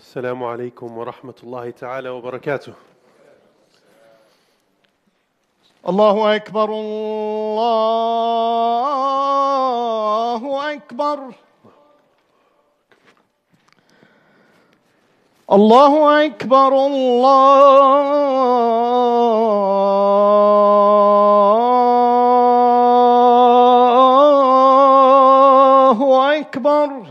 السلام عليكم ورحمة الله تعالى وبركاته. الله أكبر الله أكبر. الله أكبر الله أكبر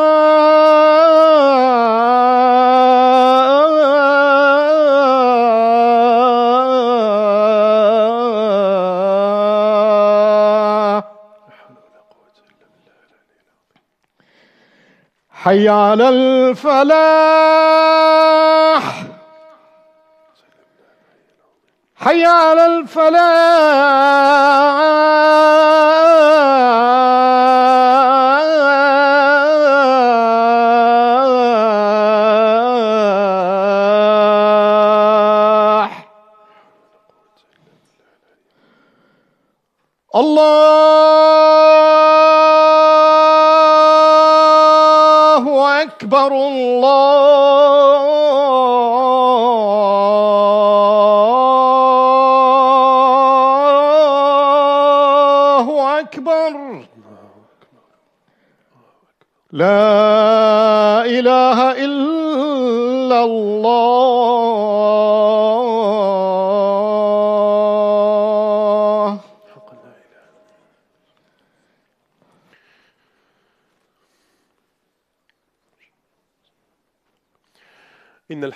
حي على الفلاح. حي على الفلاح. الله أكبر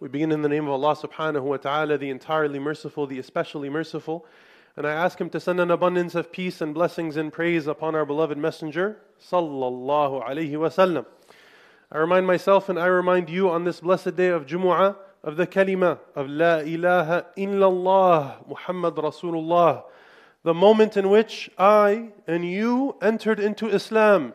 We begin in the name of Allah subhanahu wa ta'ala, the entirely merciful, the especially merciful. And I ask Him to send an abundance of peace and blessings and praise upon our beloved Messenger, sallallahu alayhi wasallam. I remind myself and I remind you on this blessed day of Jumu'ah of the kalima of La ilaha illallah Muhammad Rasulullah, the moment in which I and you entered into Islam.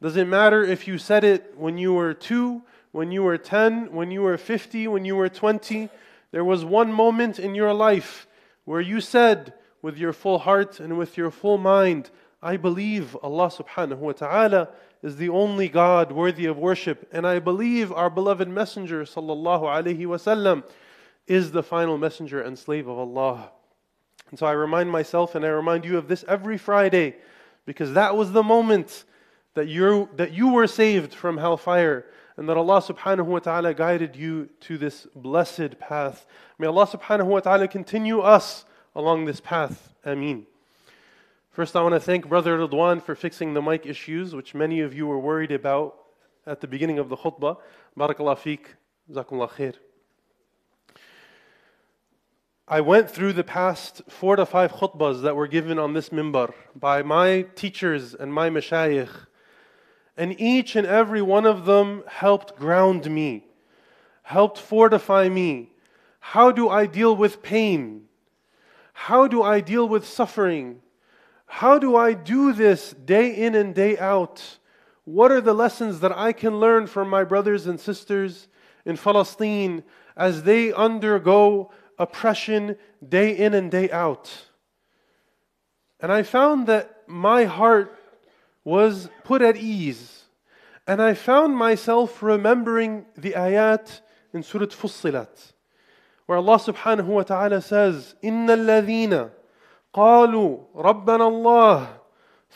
Does it matter if you said it when you were two, when you were 10, when you were 50, when you were 20? There was one moment in your life where you said with your full heart and with your full mind, I believe Allah subhanahu wa ta'ala is the only God worthy of worship, and I believe our beloved Messenger sallallahu alaihi wasallam is the final messenger and slave of Allah. And so I remind myself and I remind you of this every Friday because that was the moment that you that you were saved from hellfire and that Allah subhanahu wa ta'ala guided you to this blessed path. May Allah subhanahu wa ta'ala continue us along this path. Ameen. First, I want to thank Brother Ridwan for fixing the mic issues, which many of you were worried about at the beginning of the khutbah. Barakallah feek. Jazakumullah khair. I went through the past four to five khutbahs that were given on this mimbar by my teachers and my mashayikh, and each and every one of them helped ground me, helped fortify me. How do I deal with pain? How do I deal with suffering? How do I do this day in and day out? What are the lessons that I can learn from my brothers and sisters in Palestine as they undergo oppression day in and day out? And I found that my heart was put at ease. And I found myself remembering the ayat in Surah Fussilat, where Allah subhanahu wa ta'ala says, إِنَّ الَّذِينَ قَالُوا رَبَّنَا اللَّهِ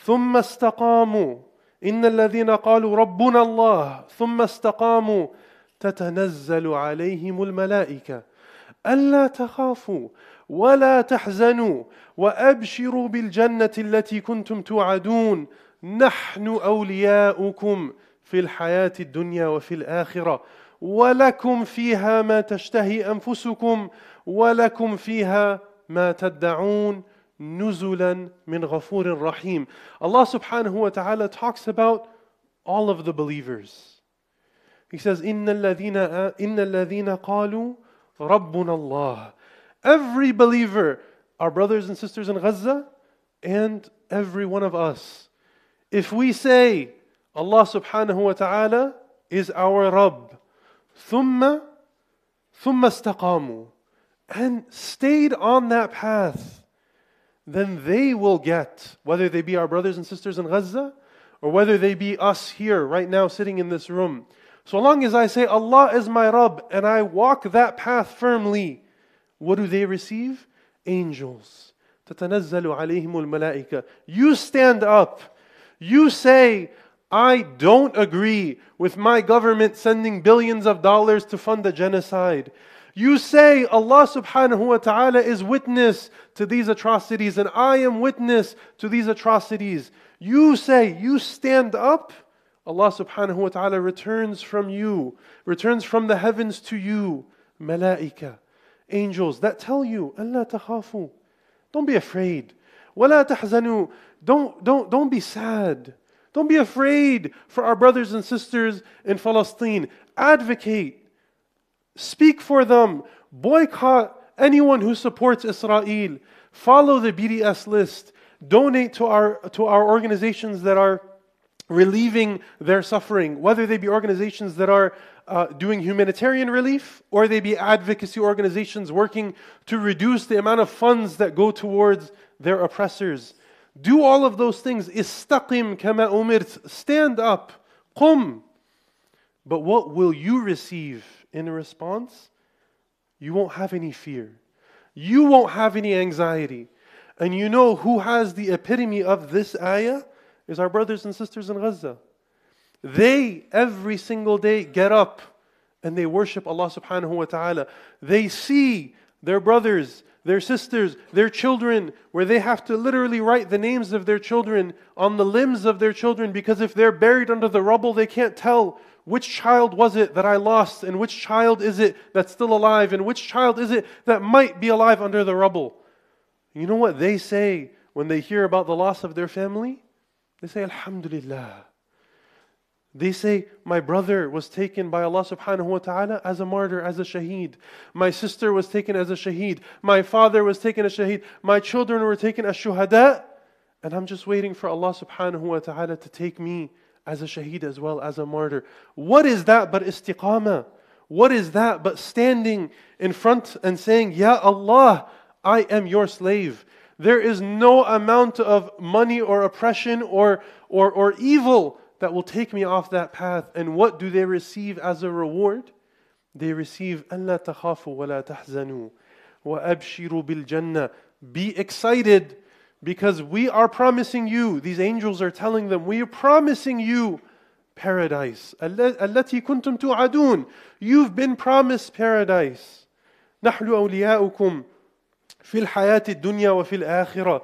ثُمَّ اسْتَقَامُوا إن الذين قالوا ربنا الله ثم استقاموا تتنزل عليهم الملائكة ألا تخافوا ولا تحزنوا وأبشروا بالجنة التي كنتم توعدون نحن أولياؤكم في الحياة الدنيا وفي الآخرة ولكم فيها ما تشتهي أنفسكم ولكم فيها ما تدعون نزلا من غفور رحيم. الله سبحانه وتعالى talks about all of the believers. He says إن الذين إن الذين قالوا ربنا الله. Every believer our brothers and sisters in Gaza and every one of us If we say, Allah subhanahu wa ta'ala is our Rabb, ثُمَّ ثُمَّ اسْتَقَامُوا and stayed on that path, then they will get, whether they be our brothers and sisters in Gaza or whether they be us here right now sitting in this room. So long as I say, Allah is my Rabb, and I walk that path firmly, what do they receive? Angels. تتنزل عليهم الملائكة. You stand up. you say, I don't agree with my government sending billions of dollars to fund a genocide. You say Allah subhanahu wa ta'ala is witness to these atrocities and I am witness to these atrocities. You say, you stand up, Allah subhanahu wa ta'ala returns from you, returns from the heavens to you, malaika, angels that tell you, Allah takhafu. Don't be afraid. ولا تحزنوا. Don't, don't, don't be sad. Don't be afraid for our brothers and sisters in Palestine. Advocate. Speak for them. Boycott anyone who supports Israel. Follow the BDS list. Donate to our, to our organizations that are relieving their suffering, whether they be organizations that are uh, doing humanitarian relief or they be advocacy organizations working to reduce the amount of funds that go towards their oppressors. Do all of those things. Istaqim kama umirt. Stand up. Qum. But what will you receive in response? You won't have any fear. You won't have any anxiety. And you know who has the epitome of this ayah? Is our brothers and sisters in Gaza. They, every single day, get up and they worship Allah subhanahu wa ta'ala. They see their brothers, their sisters, their children, where they have to literally write the names of their children on the limbs of their children because if they're buried under the rubble, they can't tell which child was it that I lost and which child is it that's still alive and which child is it that might be alive under the rubble. You know what they say when they hear about the loss of their family? They say, Alhamdulillah. They say, My brother was taken by Allah subhanahu wa ta'ala as a martyr, as a shaheed. My sister was taken as a shaheed. My father was taken as a shaheed. My children were taken as shuhada. And I'm just waiting for Allah subhanahu wa ta'ala to take me as a shaheed as well as a martyr. What is that but istiqamah? What is that but standing in front and saying, Ya Allah, I am your slave. There is no amount of money or oppression or, or, or evil that will take me off that path. And what do they receive as a reward? They receive أَلَّا تَخَافُوا وَلَا تَحْزَنُوا وَأَبْشِرُوا بِالْجَنَّةِ Be excited because we are promising you, these angels are telling them, we are promising you paradise. التي كنتم توعدون. You've been promised paradise. نحن أولياؤكم في الحياة الدنيا وفي الآخرة.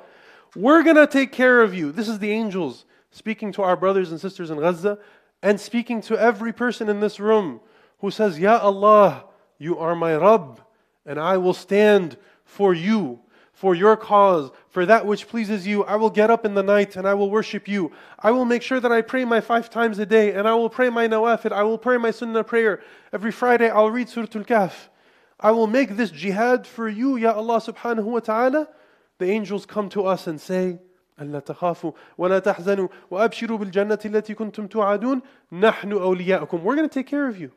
We're going to take care of you. This is the angels speaking to our brothers and sisters in Gaza. and speaking to every person in this room who says, Ya Allah, you are my Rabb, and I will stand for you, for your cause, for that which pleases you. I will get up in the night and I will worship you. I will make sure that I pray my five times a day, and I will pray my nawafil. I will pray my sunnah prayer. Every Friday I'll read Surah Al-Kahf. I will make this jihad for you, Ya Allah subhanahu wa ta'ala. The angels come to us and say, ألا تخافوا ولا تحزنوا وأبشروا بالجنة التي كنتم توعدون نحن أولياؤكم We're going to take care of you.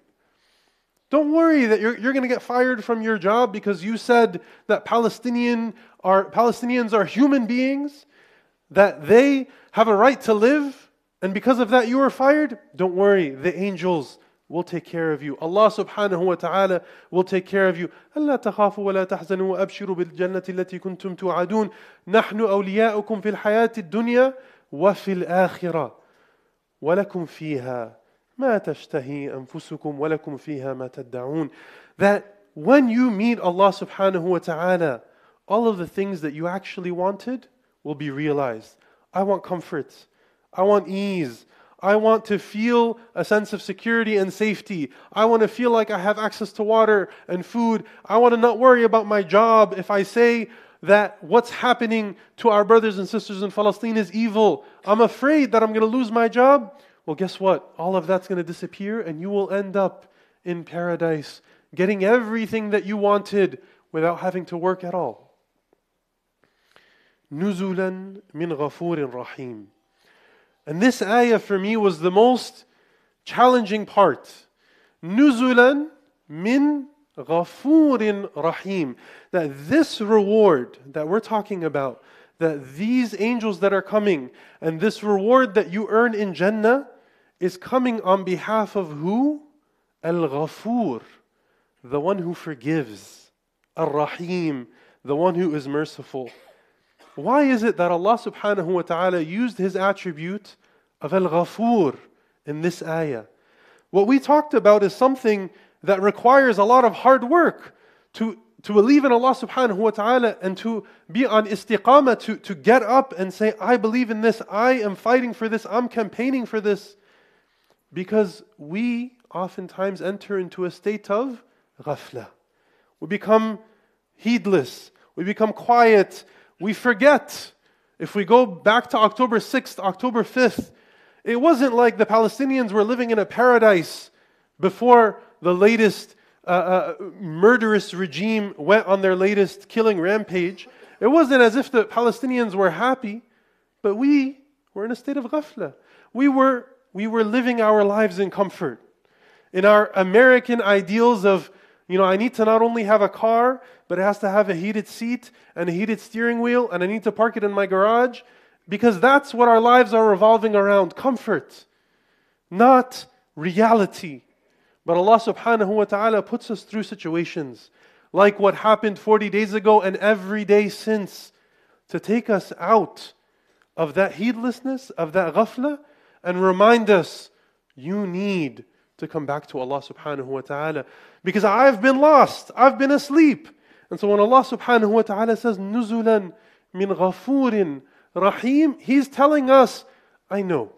Don't worry that you're, you're going to get fired from your job because you said that Palestinian are, Palestinians are human beings, that they have a right to live, and because of that you are fired. Don't worry, the angels will take care of you. Allah subhanahu wa ta'ala will take care of you. ألا تخافوا ولا تحزنوا وأبشروا بالجنة التي كنتم توعدون نحن أولياؤكم في الحياة الدنيا وفي الآخرة ولكم فيها ما تشتهي أنفسكم ولكم فيها ما تدعون That when you meet Allah subhanahu wa ta'ala, all of the things that you actually wanted will be realized. I want comfort. I want ease. I want to feel a sense of security and safety. I want to feel like I have access to water and food. I want to not worry about my job. If I say that what's happening to our brothers and sisters in Palestine is evil, I'm afraid that I'm going to lose my job. Well, guess what? All of that's going to disappear, and you will end up in paradise, getting everything that you wanted without having to work at all. نزلا من غفور رحيم. and this ayah for me was the most challenging part. Nuzulan min ghafurin rahim. That this reward that we're talking about, that these angels that are coming, and this reward that you earn in Jannah is coming on behalf of who? Al Ghafur, the one who forgives. Ar Rahim, the one who is merciful. Why is it that Allah subhanahu wa ta'ala used his attribute of Al Ghafur in this ayah? What we talked about is something that requires a lot of hard work to, to believe in Allah subhanahu wa ta'ala and to be on istiqamah, to, to get up and say, I believe in this, I am fighting for this, I'm campaigning for this. Because we oftentimes enter into a state of ghafla. We become heedless, we become quiet, we forget. If we go back to October 6th, October 5th, it wasn't like the Palestinians were living in a paradise before the latest uh, uh, murderous regime went on their latest killing rampage. It wasn't as if the Palestinians were happy, but we were in a state of ghafla. We were, we were living our lives in comfort. In our American ideals of you know, I need to not only have a car, but it has to have a heated seat and a heated steering wheel, and I need to park it in my garage because that's what our lives are revolving around comfort, not reality. But Allah subhanahu wa ta'ala puts us through situations like what happened 40 days ago and every day since to take us out of that heedlessness, of that ghafla, and remind us you need to come back to Allah subhanahu wa ta'ala. Because I've been lost, I've been asleep. And so when Allah subhanahu wa ta'ala says, Nuzulan min ghafurin rahim, He's telling us, I know.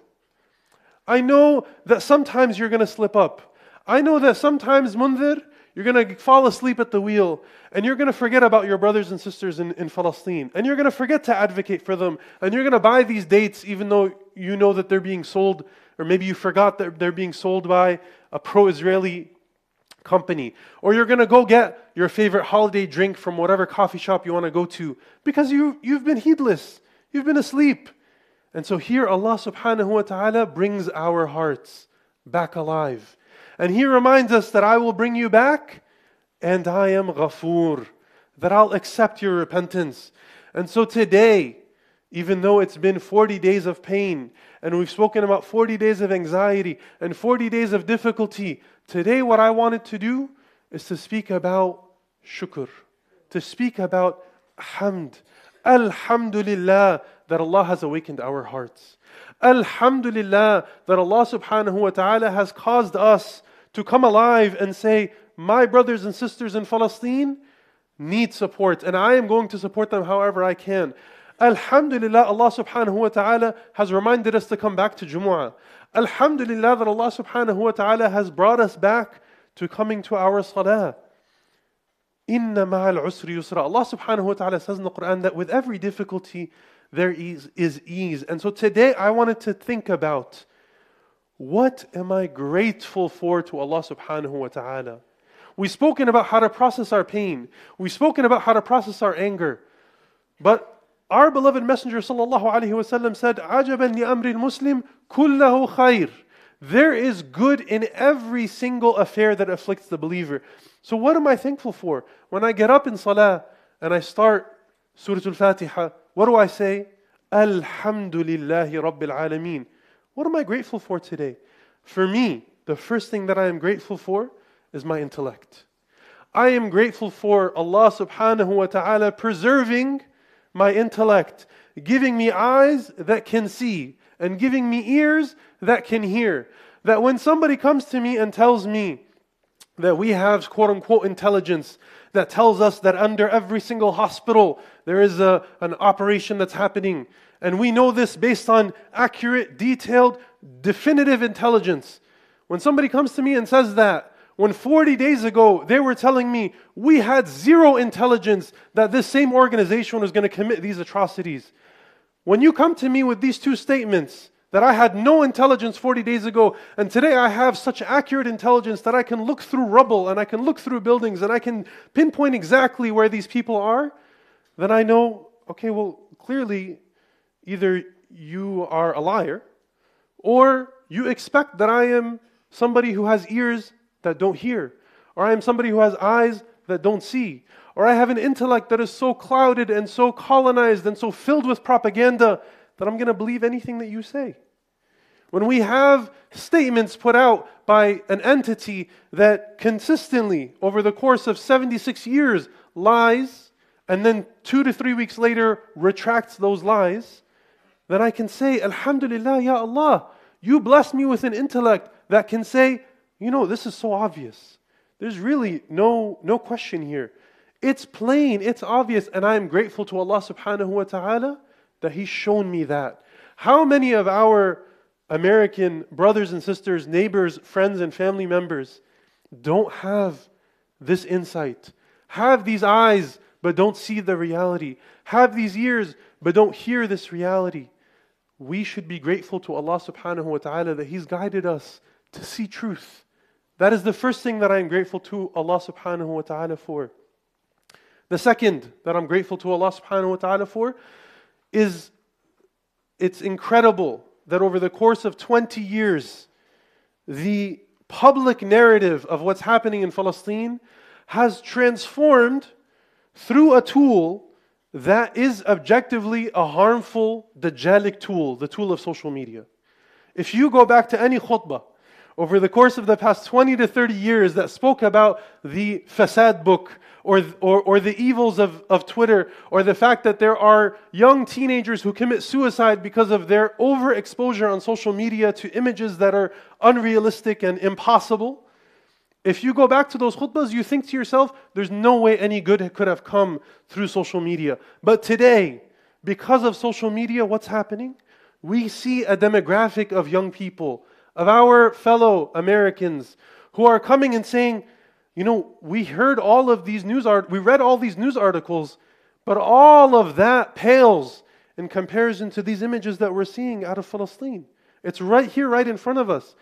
I know that sometimes you're going to slip up. I know that sometimes, Munther, you're going to fall asleep at the wheel and you're going to forget about your brothers and sisters in, in Palestine. And you're going to forget to advocate for them. And you're going to buy these dates even though you know that they're being sold or maybe you forgot that they're being sold by a pro Israeli company. Or you're going to go get your favorite holiday drink from whatever coffee shop you want to go to because you, you've been heedless, you've been asleep. And so here Allah subhanahu wa ta'ala brings our hearts back alive. And He reminds us that I will bring you back and I am Ghafoor, that I'll accept your repentance. And so today, even though it's been 40 days of pain, and we've spoken about 40 days of anxiety and 40 days of difficulty, today what I wanted to do is to speak about shukr, to speak about hamd. Alhamdulillah that Allah has awakened our hearts. Alhamdulillah that Allah subhanahu wa ta'ala has caused us to come alive and say, My brothers and sisters in Palestine need support, and I am going to support them however I can. Alhamdulillah, Allah subhanahu wa ta'ala has reminded us to come back to Jumu'ah. Alhamdulillah that Allah subhanahu wa ta'ala has brought us back to coming to our salah. Inna ma'al usri yusra. Allah subhanahu wa ta'ala says in the Quran that with every difficulty there is, is ease. And so today I wanted to think about what am I grateful for to Allah subhanahu wa ta'ala? We've spoken about how to process our pain. We've spoken about how to process our anger. But our beloved Messenger sallallahu alaihi wasallam said, "Ajaban li amri muslim kullahu khair." There is good in every single affair that afflicts the believer. So what am I thankful for? When I get up in salah and I start Surah Al-Fatiha, what do I say? Alhamdulillahi Rabbil Alameen. What am I grateful for today? For me, the first thing that I am grateful for is my intellect. I am grateful for Allah subhanahu wa ta'ala preserving my intellect, giving me eyes that can see, and giving me ears that can hear. That when somebody comes to me and tells me that we have quote unquote intelligence that tells us that under every single hospital there is a, an operation that's happening, and we know this based on accurate, detailed, definitive intelligence. When somebody comes to me and says that, when 40 days ago they were telling me we had zero intelligence that this same organization was going to commit these atrocities. When you come to me with these two statements, that I had no intelligence 40 days ago, and today I have such accurate intelligence that I can look through rubble and I can look through buildings and I can pinpoint exactly where these people are, then I know, okay, well, clearly either you are a liar or you expect that I am somebody who has ears that don't hear, or I am somebody who has eyes that don't see, or I have an intellect that is so clouded and so colonized and so filled with propaganda that I'm going to believe anything that you say. When we have statements put out by an entity that consistently, over the course of 76 years, lies, and then two to three weeks later retracts those lies, then I can say, Alhamdulillah, Ya Allah, you bless me with an intellect that can say, you know, this is so obvious. There's really no, no question here. It's plain, it's obvious, and I am grateful to Allah subhanahu wa ta'ala that He's shown me that. How many of our American brothers and sisters, neighbors, friends, and family members don't have this insight? Have these eyes, but don't see the reality? Have these ears, but don't hear this reality? We should be grateful to Allah subhanahu wa ta'ala that He's guided us to see truth that is the first thing that I am grateful to Allah subhanahu wa ta'ala for. The second that I'm grateful to Allah subhanahu wa ta'ala for is it's incredible that over the course of 20 years, the public narrative of what's happening in Palestine has transformed through a tool that is objectively a harmful Dajjalic tool, the tool of social media. If you go back to any khutbah, over the course of the past 20 to 30 years that spoke about the fasad book or, or, or the evils of, of Twitter or the fact that there are young teenagers who commit suicide because of their overexposure on social media to images that are unrealistic and impossible. If you go back to those khutbahs, you think to yourself, there's no way any good could have come through social media. But today, because of social media, what's happening? We see a demographic of young people of our fellow Americans who are coming and saying, you know, we heard all of these news art, we read all these news articles, but all of that pales in comparison to these images that we're seeing out of Palestine. It's right here, right in front of us.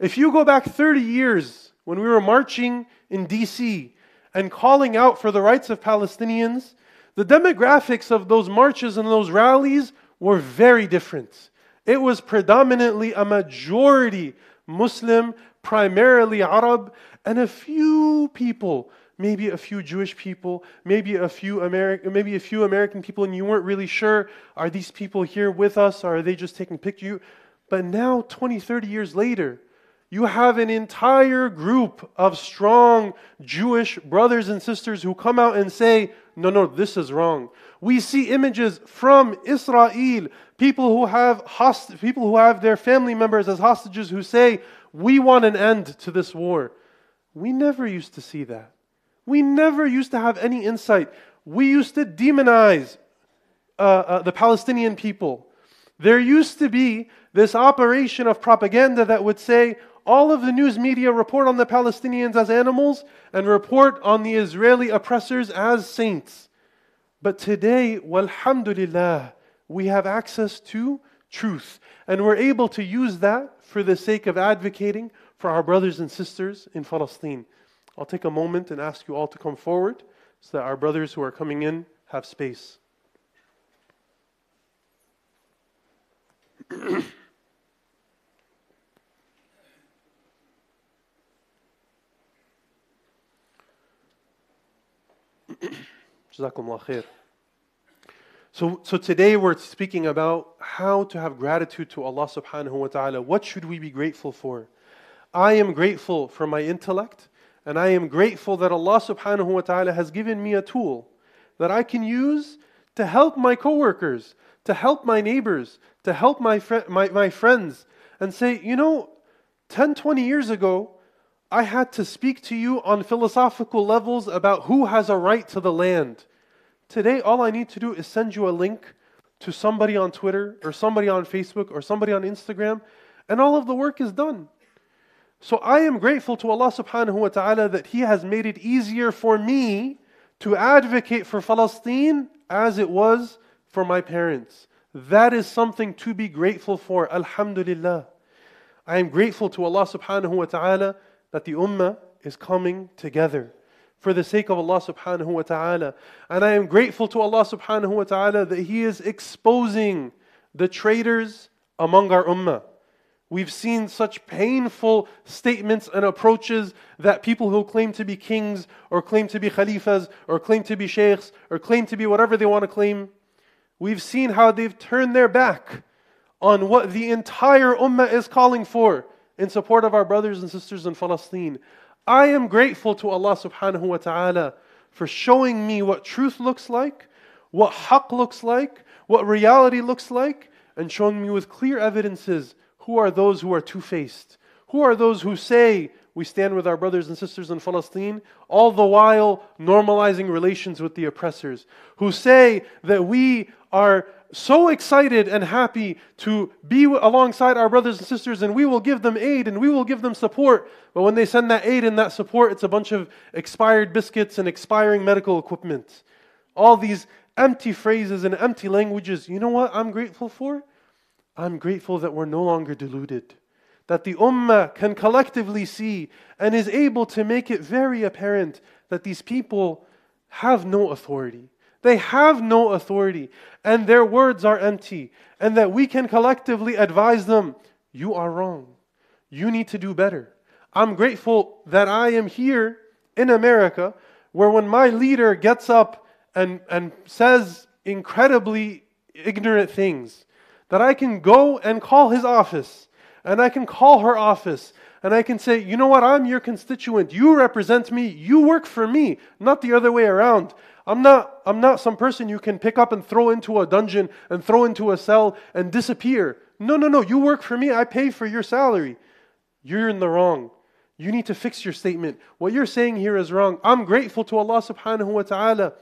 If you go back 30 years when we were marching in DC and calling out for the rights of Palestinians, the demographics of those marches and those rallies were very different. It was predominantly a majority Muslim, primarily Arab, and a few people, maybe a few Jewish people, maybe a few American, maybe a few American people, and you weren't really sure, are these people here with us or are they just taking pictures? But now, 20, 30 years later, you have an entire group of strong Jewish brothers and sisters who come out and say, no, no, this is wrong. We see images from Israel, people who have host- people who have their family members as hostages who say, "We want an end to this war." We never used to see that. We never used to have any insight. We used to demonize uh, uh, the Palestinian people. There used to be this operation of propaganda that would say all of the news media report on the Palestinians as animals and report on the Israeli oppressors as saints. But today, walhamdulillah, we have access to truth. And we're able to use that for the sake of advocating for our brothers and sisters in Palestine. I'll take a moment and ask you all to come forward so that our brothers who are coming in have space. Jazakumullah khair. So, so today we're speaking about how to have gratitude to Allah subhanahu wa ta'ala. What should we be grateful for? I am grateful for my intellect, and I am grateful that Allah subhanahu wa ta'ala has given me a tool that I can use to help my coworkers, to help my neighbors, to help my, fr- my, my friends, and say, you know, 10, 20 years ago, I had to speak to you on philosophical levels about who has a right to the land. Today, all I need to do is send you a link to somebody on Twitter or somebody on Facebook or somebody on Instagram, and all of the work is done. So I am grateful to Allah subhanahu wa ta'ala that He has made it easier for me to advocate for Palestine as it was for my parents. That is something to be grateful for. Alhamdulillah. I am grateful to Allah subhanahu wa ta'ala that the ummah is coming together for the sake of Allah subhanahu wa ta'ala. And I am grateful to Allah subhanahu wa ta'ala that He is exposing the traitors among our ummah. We've seen such painful statements and approaches that people who claim to be kings or claim to be khalifas or claim to be sheikhs or claim to be whatever they want to claim, we've seen how they've turned their back on what the entire ummah is calling for in support of our brothers and sisters in Palestine. I am grateful to Allah subhanahu wa ta'ala for showing me what truth looks like, what haqq looks like, what reality looks like, and showing me with clear evidences who are those who are two faced. Who are those who say we stand with our brothers and sisters in Palestine, all the while normalizing relations with the oppressors? Who say that we are so excited and happy to be alongside our brothers and sisters, and we will give them aid and we will give them support. But when they send that aid and that support, it's a bunch of expired biscuits and expiring medical equipment. All these empty phrases and empty languages. You know what I'm grateful for? I'm grateful that we're no longer deluded. That the ummah can collectively see and is able to make it very apparent that these people have no authority they have no authority, and their words are empty, and that we can collectively advise them you are wrong. You need to do better. I'm grateful that I am here in America, where when my leader gets up and, and says incredibly ignorant things, that I can go and call his office, and I can call her office, and I can say, you know what, I'm your constituent. You represent me. You work for me, not the other way around. I'm not, I'm not some person you can pick up and throw into a dungeon and throw into a cell and disappear. No, no, no. You work for me. I pay for your salary. You're in the wrong. You need to fix your statement. What you're saying here is wrong. I'm grateful to Allah subhanahu wa ta'ala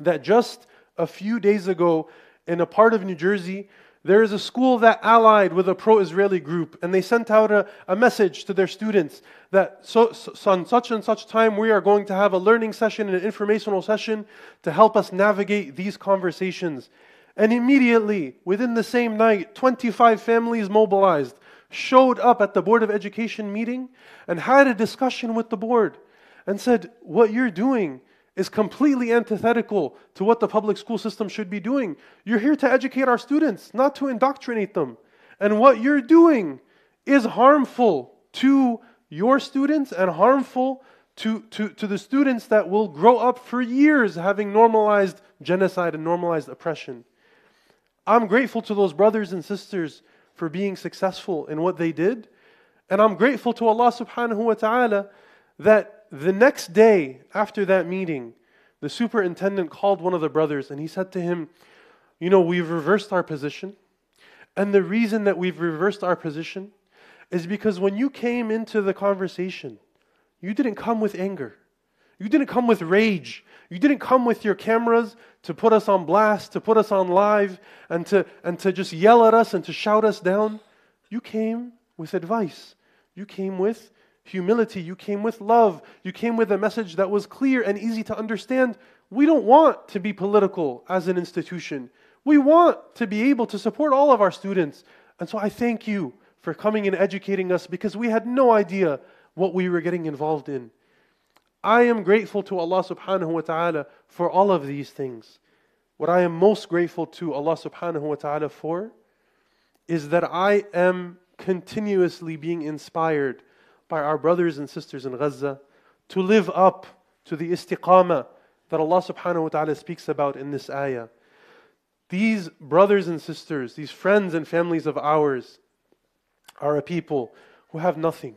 that just a few days ago in a part of New Jersey, there is a school that allied with a pro Israeli group, and they sent out a, a message to their students that so, so, on such and such time we are going to have a learning session and an informational session to help us navigate these conversations. And immediately, within the same night, 25 families mobilized, showed up at the Board of Education meeting, and had a discussion with the board and said, What you're doing is completely antithetical to what the public school system should be doing. You're here to educate our students, not to indoctrinate them. And what you're doing is harmful to your students and harmful to, to, to the students that will grow up for years having normalized genocide and normalized oppression. I'm grateful to those brothers and sisters for being successful in what they did. And I'm grateful to Allah subhanahu wa ta'ala that the next day after that meeting, the superintendent called one of the brothers and he said to him, You know, we've reversed our position. And the reason that we've reversed our position is because when you came into the conversation, you didn't come with anger. You didn't come with rage. You didn't come with your cameras to put us on blast, to put us on live, and to, and to just yell at us and to shout us down. You came with advice. You came with humility. You came with love. You came with a message that was clear and easy to understand. We don't want to be political as an institution. We want to be able to support all of our students. And so I thank you for coming and educating us because we had no idea what we were getting involved in. I am grateful to Allah subhanahu wa ta'ala for all of these things. What I am most grateful to Allah subhanahu wa ta'ala for is that I am continuously being inspired by our brothers and sisters in Gaza to live up to the istiqamah that Allah subhanahu wa ta'ala speaks about in this ayah. These brothers and sisters, these friends and families of ours, are a people who have nothing,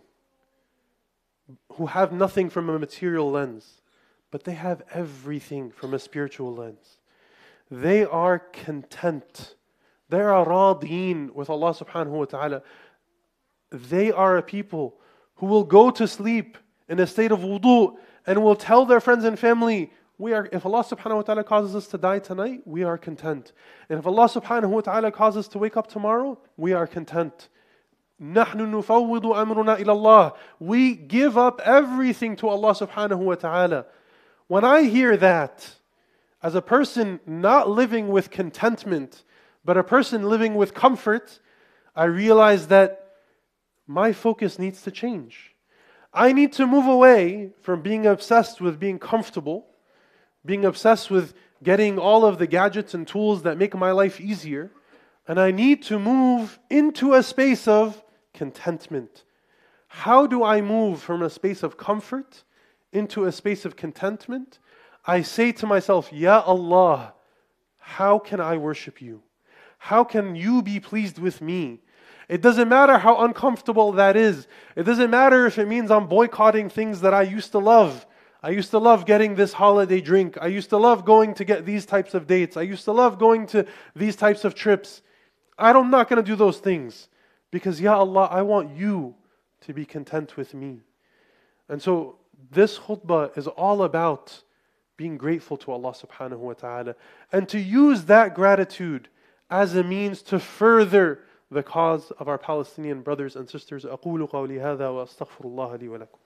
who have nothing from a material lens, but they have everything from a spiritual lens. They are content. They are radeen with Allah subhanahu wa ta'ala. They are a people who will go to sleep in a state of wudu and will tell their friends and family, we are, if Allah subhanahu wa ta'ala causes us to die tonight, we are content. And if Allah subhanahu wa ta'ala causes us to wake up tomorrow, we are content. We give up everything to Allah subhanahu wa ta'ala. When I hear that, as a person not living with contentment, but a person living with comfort, I realize that my focus needs to change. I need to move away from being obsessed with being comfortable, being obsessed with getting all of the gadgets and tools that make my life easier, and I need to move into a space of contentment. How do I move from a space of comfort into a space of contentment? I say to myself, Ya Allah, how can I worship you? How can you be pleased with me? It doesn't matter how uncomfortable that is. It doesn't matter if it means I'm boycotting things that I used to love. I used to love getting this holiday drink. I used to love going to get these types of dates. I used to love going to these types of trips. I'm not going to do those things because, Ya Allah, I want you to be content with me. And so this khutbah is all about being grateful to Allah subhanahu wa ta'ala and to use that gratitude as a means to further the cause of our Palestinian brothers and sisters. أقول قولي هذا وأستغفر الله لي ولكم.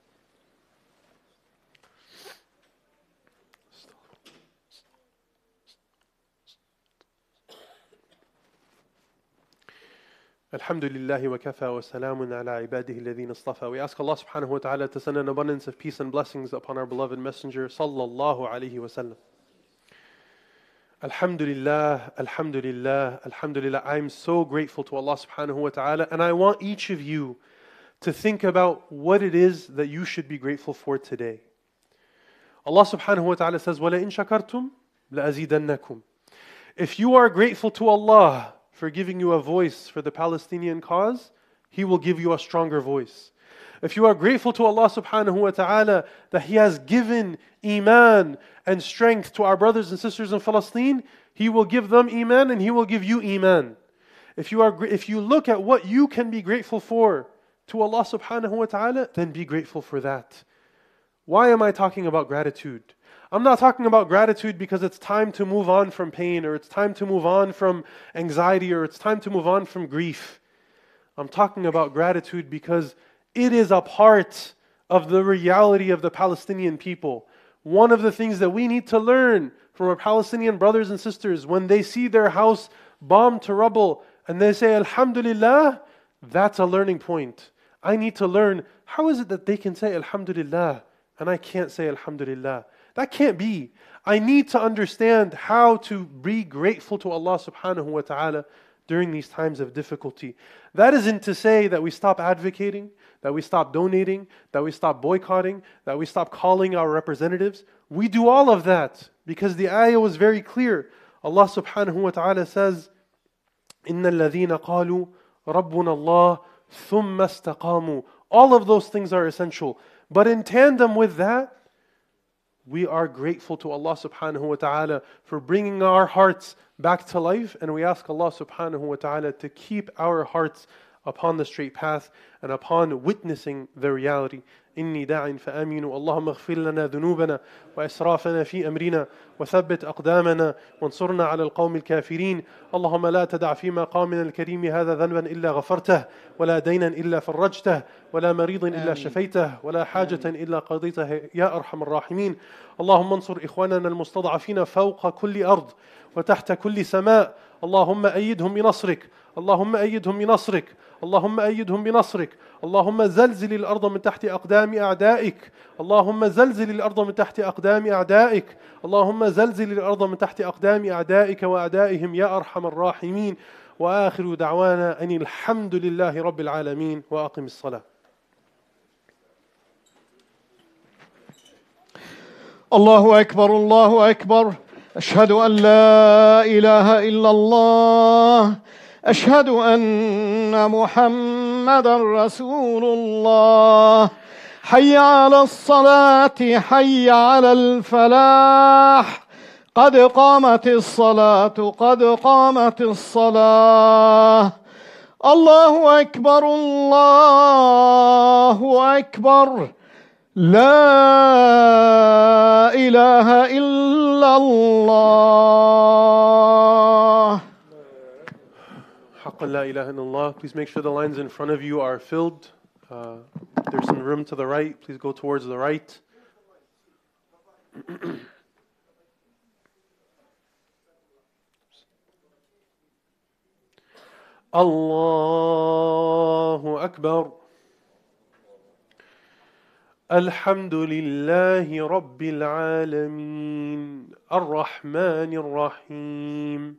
الحمد لله وكفى وسلام على عباده الذين اصطفى. We ask Allah subhanahu wa ta'ala to send an abundance of peace and blessings upon our beloved messenger sallallahu alayhi wa sallam. Alhamdulillah, Alhamdulillah, Alhamdulillah. I'm so grateful to Allah subhanahu wa ta'ala, and I want each of you to think about what it is that you should be grateful for today. Allah subhanahu wa ta'ala says, وَلَئِن شَكَرْتُمْ لَأَزِيدَنَّكُمْ If you are grateful to Allah for giving you a voice for the Palestinian cause, He will give you a stronger voice. If you are grateful to Allah subhanahu wa ta'ala that He has given Iman and strength to our brothers and sisters in Palestine, He will give them Iman and He will give you Iman. If you, are, if you look at what you can be grateful for to Allah subhanahu wa ta'ala, then be grateful for that. Why am I talking about gratitude? I'm not talking about gratitude because it's time to move on from pain or it's time to move on from anxiety or it's time to move on from grief. I'm talking about gratitude because it is a part of the reality of the Palestinian people. One of the things that we need to learn from our Palestinian brothers and sisters when they see their house bombed to rubble and they say, Alhamdulillah, that's a learning point. I need to learn how is it that they can say Alhamdulillah and I can't say Alhamdulillah? That can't be. I need to understand how to be grateful to Allah subhanahu wa ta'ala during these times of difficulty. That isn't to say that we stop advocating, that we stop donating, that we stop boycotting, that we stop calling our representatives. We do all of that because the ayah was very clear. Allah subhanahu wa ta'ala says, إِنَّ الَّذِينَ قَالُوا رَبُّنَا اللَّهُ ثُمَّ اسْتَقَامُوا All of those things are essential. But in tandem with that, we are grateful to Allah subhanahu wa ta'ala for bringing our hearts back to life and we ask Allah subhanahu wa ta'ala to keep our hearts upon the straight path and upon witnessing the reality. إني داع فآمنوا اللهم اغفر لنا ذنوبنا وإسرافنا في أمرنا وثبت أقدامنا وانصرنا على القوم الكافرين. اللهم لا تدع في مقامنا الكريم هذا ذنبا إلا غفرته ولا دينا إلا فرجته ولا مريض إلا. شفيته ولا حاجة إلا قضيته. يا أرحم الراحمين. اللهم انصر إخواننا المستضعفين فوق كل أرض وتحت كل سماء. اللهم أيدهم بنصرك. اللهم أيدهم بنصرك. اللهم أيدهم بنصرك. اللهم زلزل الأرض من تحت أقدام أعدائك. اللهم زلزل الأرض من تحت أقدام أعدائك. اللهم زلزل الأرض من تحت أقدام أعدائك وأعدائهم يا أرحم الراحمين. وآخر دعوانا أن الحمد لله رب العالمين وأقم الصلاة. الله أكبر الله أكبر. أشهد أن لا إله إلا الله. أشهد أن محمدا رسول الله. حي على الصلاة حي على الفلاح. قد قامت الصلاة قد قامت الصلاة. الله أكبر الله أكبر. لا إله إلا الله. حقا لا إله إلا الله. Please make sure the lines in front of you are filled. Uh, there's some room to the right. Please go towards the right. الله أكبر الحمد لله رب العالمين الرحمن الرحيم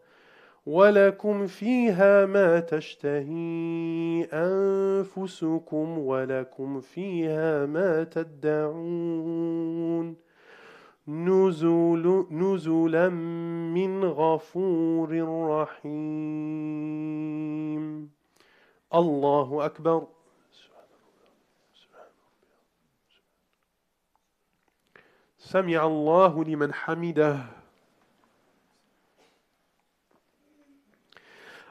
ولكم فيها ما تشتهي أنفسكم ولكم فيها ما تدعون نزل نزلا من غفور رحيم. الله أكبر. سمع الله لمن حمده.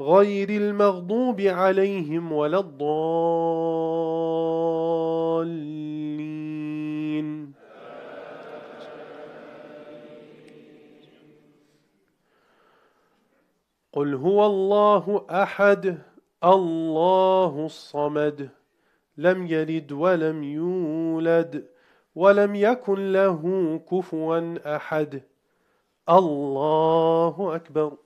غير المغضوب عليهم ولا الضالين. قل هو الله أحد الله الصمد لم يلد ولم يولد ولم يكن له كفوا أحد. الله أكبر.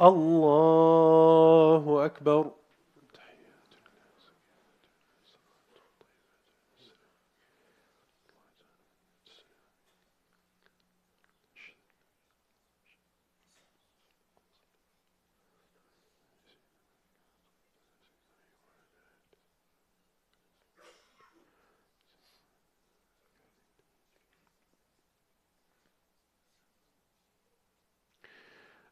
الله أكبر.